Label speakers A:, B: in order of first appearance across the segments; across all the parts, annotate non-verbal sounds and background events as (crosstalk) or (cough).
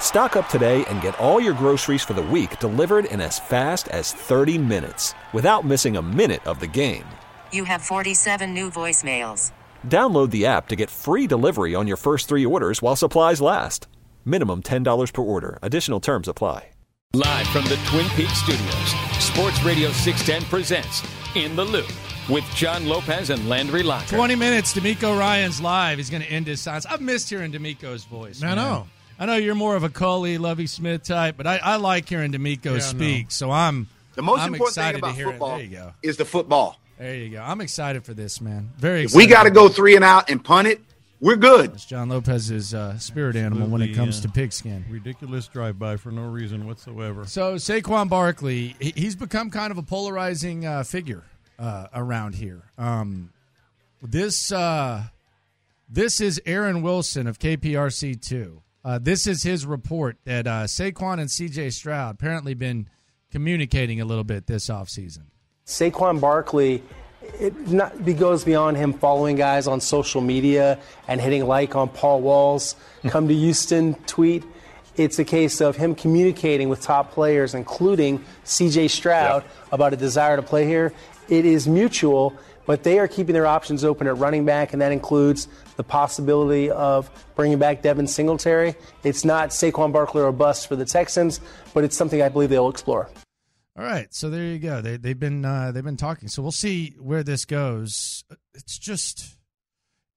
A: Stock up today and get all your groceries for the week delivered in as fast as 30 minutes without missing a minute of the game.
B: You have 47 new voicemails.
A: Download the app to get free delivery on your first three orders while supplies last. Minimum $10 per order. Additional terms apply.
C: Live from the Twin Peaks studios, Sports Radio 610 presents In the Loop with John Lopez and Landry Locker.
D: 20 minutes, DeMeco Ryan's live. He's going to end his silence. I've missed hearing DeMeco's voice.
E: I
D: man.
E: know.
D: I know you're more of a Cully, Lovie Smith type, but I, I like hearing DeMeco
E: Yeah, I
D: speak. So I'm
F: The most
D: I'm
F: important thing
D: excited
F: about football.
D: There you go.
F: is the football.
D: There you go. I'm excited for this, man. Very
F: If we got to go three and out and punt it, we're good.
D: It's John Lopez's uh, spirit animal when it comes
E: uh,
D: to pigskin.
E: Ridiculous drive by for no reason whatsoever.
D: So Saquon Barkley, he's become kind of a polarizing uh, figure uh, around here. Um, this uh, this is Aaron Wilson of KPRC two. Uh, this is his report that uh, Saquon and C.J. Stroud apparently been communicating a little bit this offseason.
G: Saquon Barkley, it not, it goes beyond him following guys on social media and hitting like on Paul Wall's "Come to Houston" tweet. It's a case of him communicating with top players, including C.J. Stroud, about a desire to play here. It is mutual, but they are keeping their options open at running back, and that includes the possibility of bringing back Devin Singletary. It's not Saquon Barkley or bust for the Texans, but it's something I believe they'll explore.
D: All right, so there you go. They they've been uh, they've been talking. So we'll see where this goes. It's just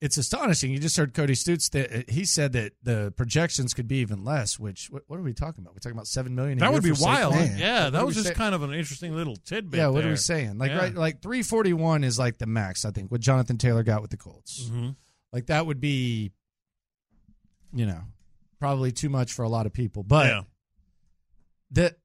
D: it's astonishing. You just heard Cody Stutz that he said that the projections could be even less. Which what, what are we talking about? We're talking about seven million. a
E: That
D: year
E: would be wild.
D: Saquon?
E: Yeah,
D: What
E: that was just
D: say-
E: kind of an interesting little tidbit.
D: yeah. What are we saying? Like
E: Yeah.
D: right, like three forty one is like the max. I think what Jonathan Taylor got with the Colts.
E: Mhm.
D: Like that would be, you know, probably too much for a lot of people. But
E: Yeah.
D: the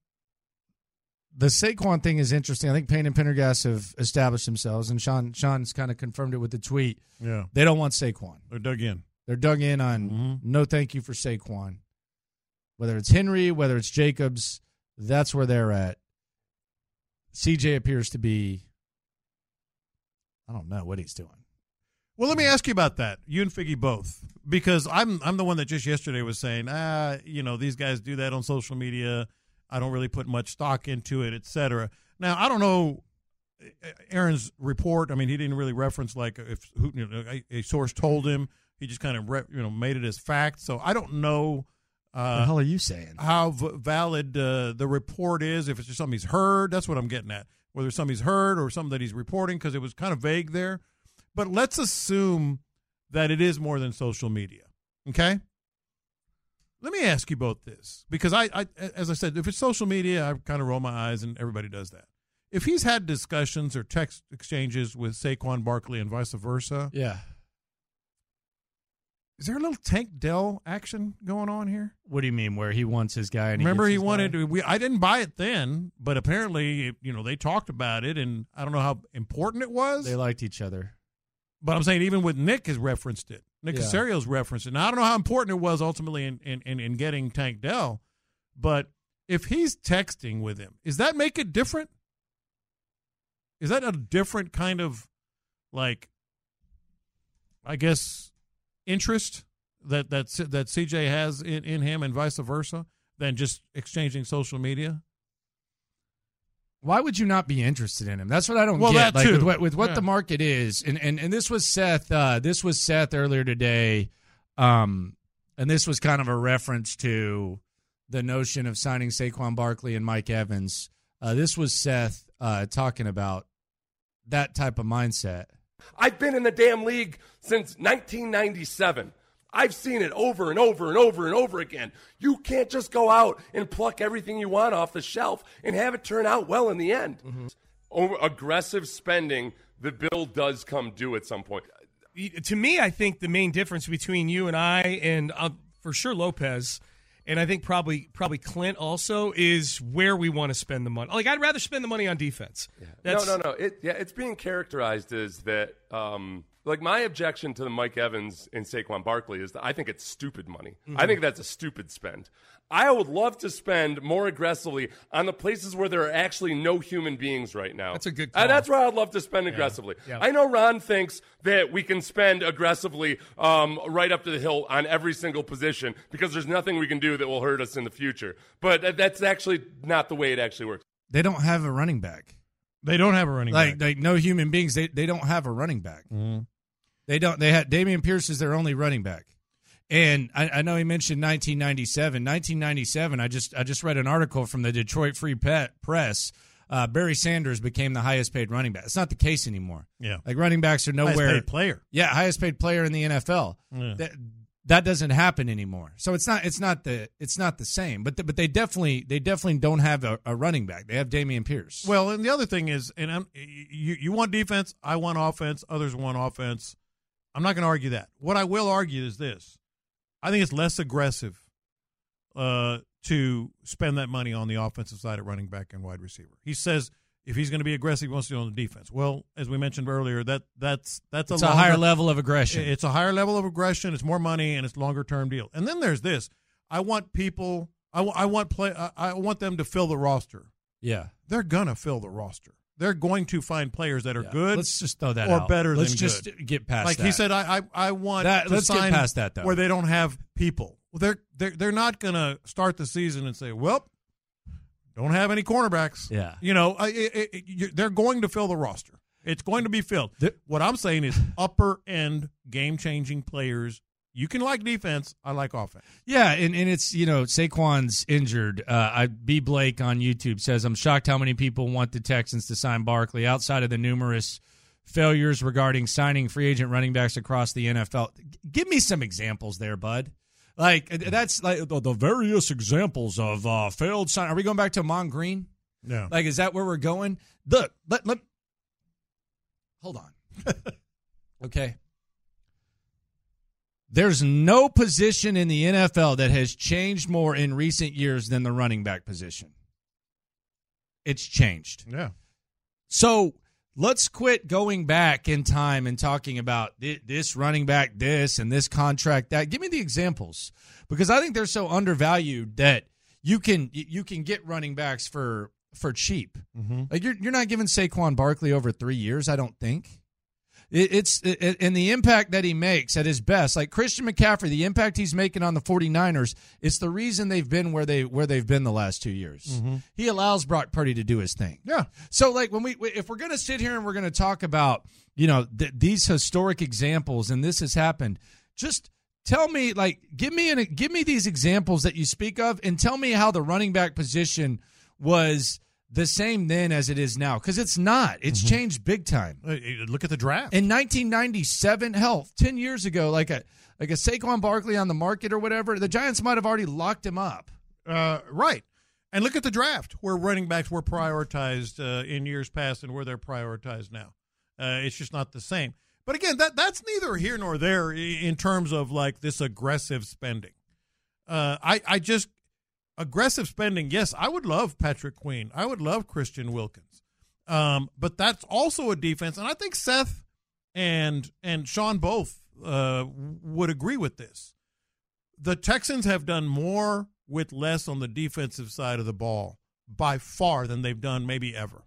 D: the Saquon thing is interesting. I think Payne and Pendergast have established themselves, and Sean Sean's kind of confirmed it with the tweet.
E: Yeah.
D: They don't want Saquon.
E: They're dug in.
D: They're dug in on
E: Mhm.
D: no thank you for Saquon. Whether it's Henry, whether it's Jacobs, that's where they're at. CJ appears to be. I don't know what he's doing.
E: Well, let me ask you about that. You and Figgy both, because I'm I'm the one that just yesterday was saying, ah, you know, these guys do that on social media. I don't really put much stock into it, et cetera. Now, I don't know Aaron's report. I mean, he didn't really reference like if who, you know, a, a source told him. He just kind of re, you know made it as fact. So I don't know.
D: What
E: Uh,
D: the hell are you saying?
E: how v- valid uh, the report is, if it's just something he's heard. That's what I'm getting at. Whether it's something he's heard or something that he's reporting, because it was kind of vague there. But let's assume that it is more than social media. Okay. Let me ask you both this, because I, I as I said, if it's social media, I kind of roll my eyes, and everybody does that. If he's had discussions or text exchanges with Saquon Barkley and vice versa,
D: Yeah.
E: is there a little Tank Dell action going on here?
D: What do you mean? Where he wants his guy? And
E: Remember, he
D: his
E: wanted
D: guy?
E: We, I didn't buy it then, but apparently, you know, they talked about it, and I don't know how important it was.
D: They liked each other.
E: But I'm saying even with Nick has referenced it. Nick
D: Yeah.
E: Caserio's referenced it. Now I don't know how important it was ultimately in in, in, in getting Tank Dell, but if he's texting with him, does that make it different? Is that a different kind of like, I guess, interest that that that CJ has in, in him and vice versa than just exchanging social media?
D: Why would you not be interested in him? That's what I don't
E: Well,
D: get.
E: that
D: like
E: too.
D: with what, with what
E: Yeah.
D: the market is, and, and and this was Seth. Uh, this was Seth earlier today, um, and this was kind of a reference to the notion of signing Saquon Barkley and Mike Evans. Uh, this was Seth uh, talking about that type of mindset.
H: I've been in the damn league since 1997. I've seen it over and over and over and over again. You can't just go out and pluck everything you want off the shelf and have it turn out well in the end.
I: Mm-hmm.
H: Over aggressive spending, the bill does come due at some point.
I: to me, I think the main difference between you and I, and uh, for sure Lopez, and I think probably probably Clint also is where we want to spend the money. Like I'd rather spend the money on defense. That's-
H: no, no, no. It, yeah, it's being characterized as that. Um, like my objection to the Mike Evans and Saquon Barkley is that I think it's stupid money.
I: Mm-hmm.
H: I think that's a stupid spend. I would love to spend more aggressively on the places where there are actually no human beings right now.
I: That's a good
H: And
I: call.
H: that's where I'd love to spend aggressively.
I: Yeah.
H: I know Ron thinks that we can spend aggressively um, right up to the hill on every single position because there's nothing we can do that will hurt us in the future. But that's actually not the way it actually works.
D: They don't have a running back.
E: They don't have a running
D: Like
E: back.
D: like no human beings. They they don't have a running back.
E: Mhm.
D: They don't. They had Dameon Pierce is their only running back. And I, I know he mentioned 1997. 1997. I just I just read an article from the Detroit Free Pet Press. Uh, Barry Sanders became the highest paid running back. It's not the case anymore.
E: Yeah.
D: like running backs are
E: Highest
D: nowhere.
E: paid player.
D: Yeah, highest paid player in the NFL.
E: Yeah.
D: That that doesn't happen anymore. So it's not it's not the it's not the same. But the, but they definitely they definitely don't have a, a running back. They have Dameon Pierce.
E: Well, and the other thing is, and I'm, you you want defense, I want offense, others want offense. I'm not going to argue that. What I will argue is this: I think it's less aggressive uh, to spend that money on the offensive side at running back and wide receiver. He says if he's going to be aggressive, he wants to do it on the defense. Well, as we mentioned earlier, that that's that's a,
D: a, higher level of aggression.
E: It's a higher level of aggression. It's more money, and it's longer term deal. And then there's this: I want people. I, want play. I, I want them to fill the roster.
D: yeah.
E: They're gonna fill the roster. They're going to find players that are
D: Yeah.
E: good.
D: Let's just throw that
E: or
D: out.
E: better
D: Let's
E: than
D: just
E: good.
D: get past
E: like
D: that.
E: he said, I I, I want
D: That-
E: to
D: let's get past that, though.
E: where they don't have people. Well, they're they're they're not gonna start the season and say, well, don't have any cornerbacks.
D: Yeah.
E: you know, it, it, you they're going to fill the roster. It's going to be filled.
D: The-
E: what I'm saying is upper end game changing players. You can like defense. I like offense.
D: Yeah, and, and it's you know Saquon's injured. Uh, I B Blake on YouTube says I'm shocked how many people want the Texans to sign Barkley outside of the numerous failures regarding signing free agent running backs across the NFL. Give me some examples there, bud. Like that's like the, the various examples of uh, failed sign. Are we going back to Ahman Green?
E: Yeah.
D: Like, is that where we're going? Look, let let. Hold on. (laughs) okay. There's no position in the NFL that has changed more in recent years than the running back position. It's changed.
E: Yeah.
D: So let's quit going back in time and talking about this running back, this and this contract, that. Give me the examples because I think they're so undervalued that you can you can get running backs for for cheap. Mm-hmm. Like you're you're not giving Saquon Barkley over three years. I don't think. It, it's it, and the impact that he makes at his best, like Christian McCaffrey, the impact he's making on the 49ers, it's the reason they've been where they where they've been the last two years. Mm-hmm. He allows Brock Purdy to do his thing.
E: Yeah.
D: So like when we if we're going to sit here and we're going to talk about, you know, th- these historic examples and this has happened, just tell me like give me an give me these examples that you speak of and tell me how the running back position was the same then as it is now cuz it's not. It's changed big time.
E: Look at the draft.
D: In 1997, hell, 10 years ago like a like a Saquon Barkley on the market or whatever, the Giants might have already locked him up.
E: Uh, right. And look at the draft where running backs were prioritized uh, in years past and where they're prioritized now. Uh, it's just not the same. But again, that that's neither here nor there in terms of like this aggressive spending. Uh, I I just aggressive spending. Yes, I would love Patrick Queen. I would love Christian Wilkins. Um, but that's also a defense, and I think Seth and and Sean both uh, would agree with this the Texans have done more with less on the defensive side of the ball by far than they've done maybe ever.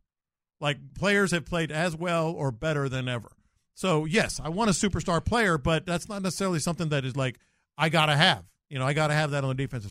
E: Like players have played as well or better than ever. So yes, I want a superstar player, but that's not necessarily something that is like I gotta have. You know, I gotta have that on the defensive.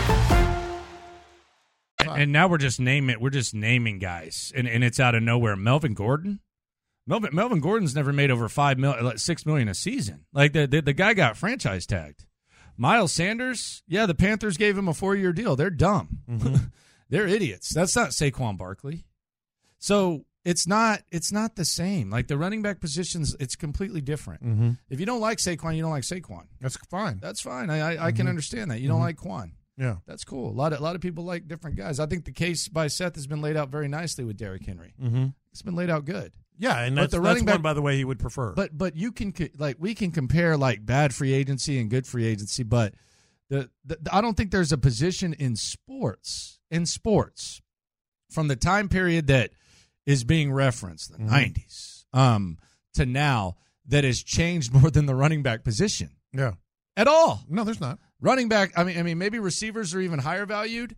E: Five.
D: and now we're just naming we're just naming guys, and and it's out of nowhere. Melvin Gordon, Melvin Melvin Gordon's never made over five million, like six million a season. Like the, the the guy got franchise tagged. Miles Sanders, yeah, the Panthers gave him a four year deal. They're dumb. (laughs) They're idiots. That's not Saquon Barkley. So it's not it's not the same. Like the running back positions, it's completely different.
E: Mhm.
D: If you don't like Saquon, you don't like Saquon.
E: That's fine.
D: That's fine. I I, I can
E: Mhm.
D: understand that. You don't
E: Mhm.
D: like Quan.
E: Yeah.
D: That's cool. A lot of a lot of people like different guys. I think the case by Seth has been laid out very nicely with Derrick Henry.
E: Mhm.
D: It's been laid out good.
E: Yeah, and
D: But
E: that's,
D: the
E: that's
D: running
E: one,
D: back-
E: by the way, he would prefer.
D: But but you can like we can compare like bad free agency and good free agency, but the, the I don't think there's a position in sports in sports from the time period that is being referenced, the
E: Mhm.
D: 90s, um, to now that has changed (laughs) more than the running back position
E: yeah.
D: at all.
E: No, there's not.
D: Running back, I mean, I mean, maybe receivers are even higher valued,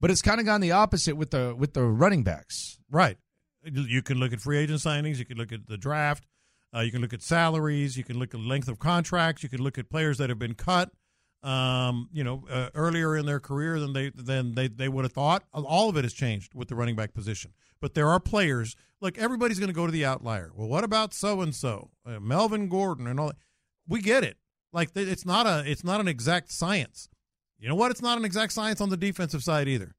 D: but it's kind of gone the opposite with the with the running backs.
E: Right. You can look at free agent signings. You can look at the draft. Uh, you can look at salaries. You can look at length of contracts. You can look at players that have been cut. Um, you know, uh, earlier in their career than they than they, they would have thought. All of it has changed with the running back position. But there are players. Look, everybody's going to go to the outlier. Well, what about so and so, Melvin Gordon, and all? that? We get it. Like it's not a it's not an exact science. You know what? It's not an exact science on the defensive side either.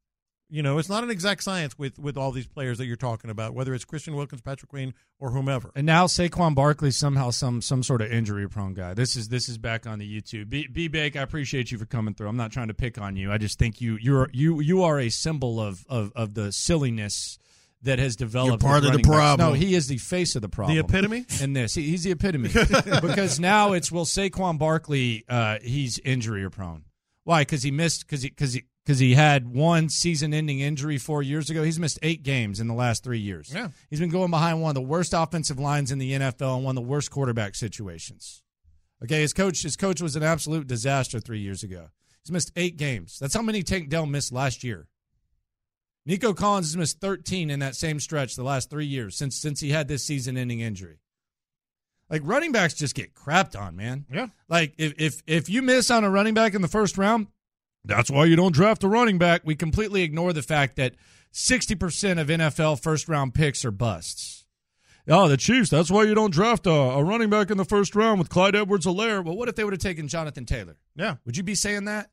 E: You know, it's not an exact science with with all these players that you're talking about, whether it's Christian Wilkins, Patrick Queen, or whomever.
D: And now Saquon Barkley somehow some some sort of injury prone guy. This is this is back on the YouTube. B, Bake, I appreciate you for coming through. I'm not trying to pick on you. I just think you you're you you are a symbol of of, of the silliness that has developed.
J: You're part
D: with
J: of the
D: running backs.
J: problem.
D: No, he is the face of the problem.
E: The epitome?
D: in this. He, he's the epitome (laughs) because now it's well Saquon Barkley. Uh, he's injury prone. Why? Because he missed because he because he because he had one season-ending injury four years ago. He's missed eight games in the last three years.
E: Yeah.
D: he's been going behind one of the worst offensive lines in the NFL and one of the worst quarterback situations. Okay, his coach his coach was an absolute disaster three years ago. He's missed eight games. That's how many Tank Dell missed last year. Nico Collins has missed 13 in that same stretch the last three years since since he had this season-ending injury. Like running backs just get crapped on, man.
E: Yeah.
D: Like if if if you miss on a running back in the first round, that's why you don't draft a running back. We completely ignore the fact that 60% of NFL first round picks are busts. Oh, the Chiefs, that's why you don't draft a, a running back in the first round with Clyde Edwards Helaire. Well, what if they would have taken Jonathan Taylor?
E: Yeah.
D: Would you be saying that?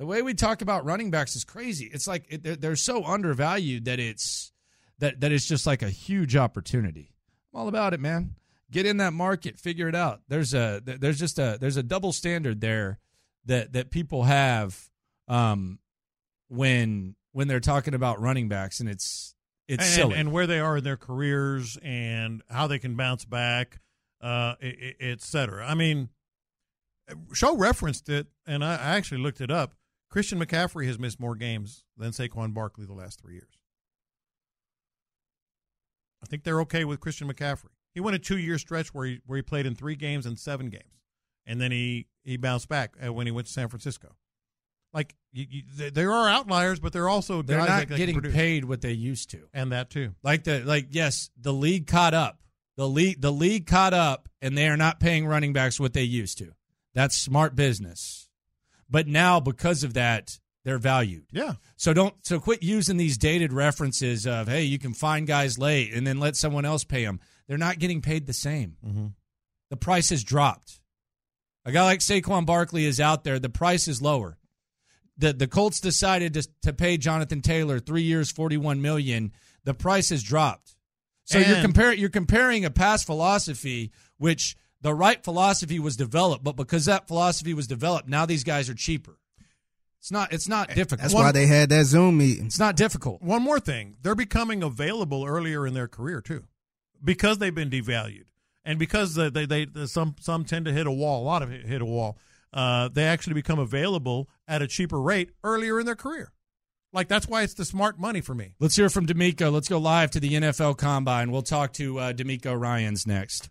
D: The way we talk about running backs is crazy. It's like it, they're, so undervalued that it's that that it's just like a huge opportunity. I'm all about it, man. Get in that market, figure it out. There's a there's just a there's a double standard there that that people have um when when they're talking about running backs and it's it's
E: and,
D: silly.
E: and where they are in their careers and how they can bounce back, uh, et cetera. I mean, show referenced it, and I actually looked it up. Christian McCaffrey has missed more games than Saquon Barkley the last three years. I think they're okay with Christian McCaffrey. He went a two-year stretch where he where he played in three games and seven games, and then he he bounced back uh, when he went to San Francisco. Like you, you, there- are outliers, but there are also
D: they're
E: guys
D: not getting paid what they used to.
E: and that too.
D: Like the like yes, the league caught up. The league the league caught up and they are not paying running backs what they used to. That's smart business. But now because of that, they're valued.
E: Yeah.
D: So don't so quit using these dated references of hey, you can find guys late and then let someone else pay them. They're not getting paid the same.
E: Mm-hmm.
D: The price has dropped. A guy like Saquon Barkley is out there. The price is lower. The the Colts decided to to pay Jonathan Taylor three years, forty one million. The price has dropped. So you're comparing you're comparing a past philosophy, which the right philosophy was developed, but because that philosophy was developed, now these guys are cheaper. It's not it's not difficult.
J: That's why they had that Zoom meeting.
D: It's not difficult.
E: One more thing, they're becoming available earlier in their career too, because they've been devalued, and because they they, they some some tend to hit a wall. A lot of it hit a wall. Uh, they actually become available at a cheaper rate earlier in their career. Like that's why it's the smart money for me.
D: Let's hear from DeMeco. Let's go live to the NFL Combine. We'll talk to uh, DeMeco Ryans next.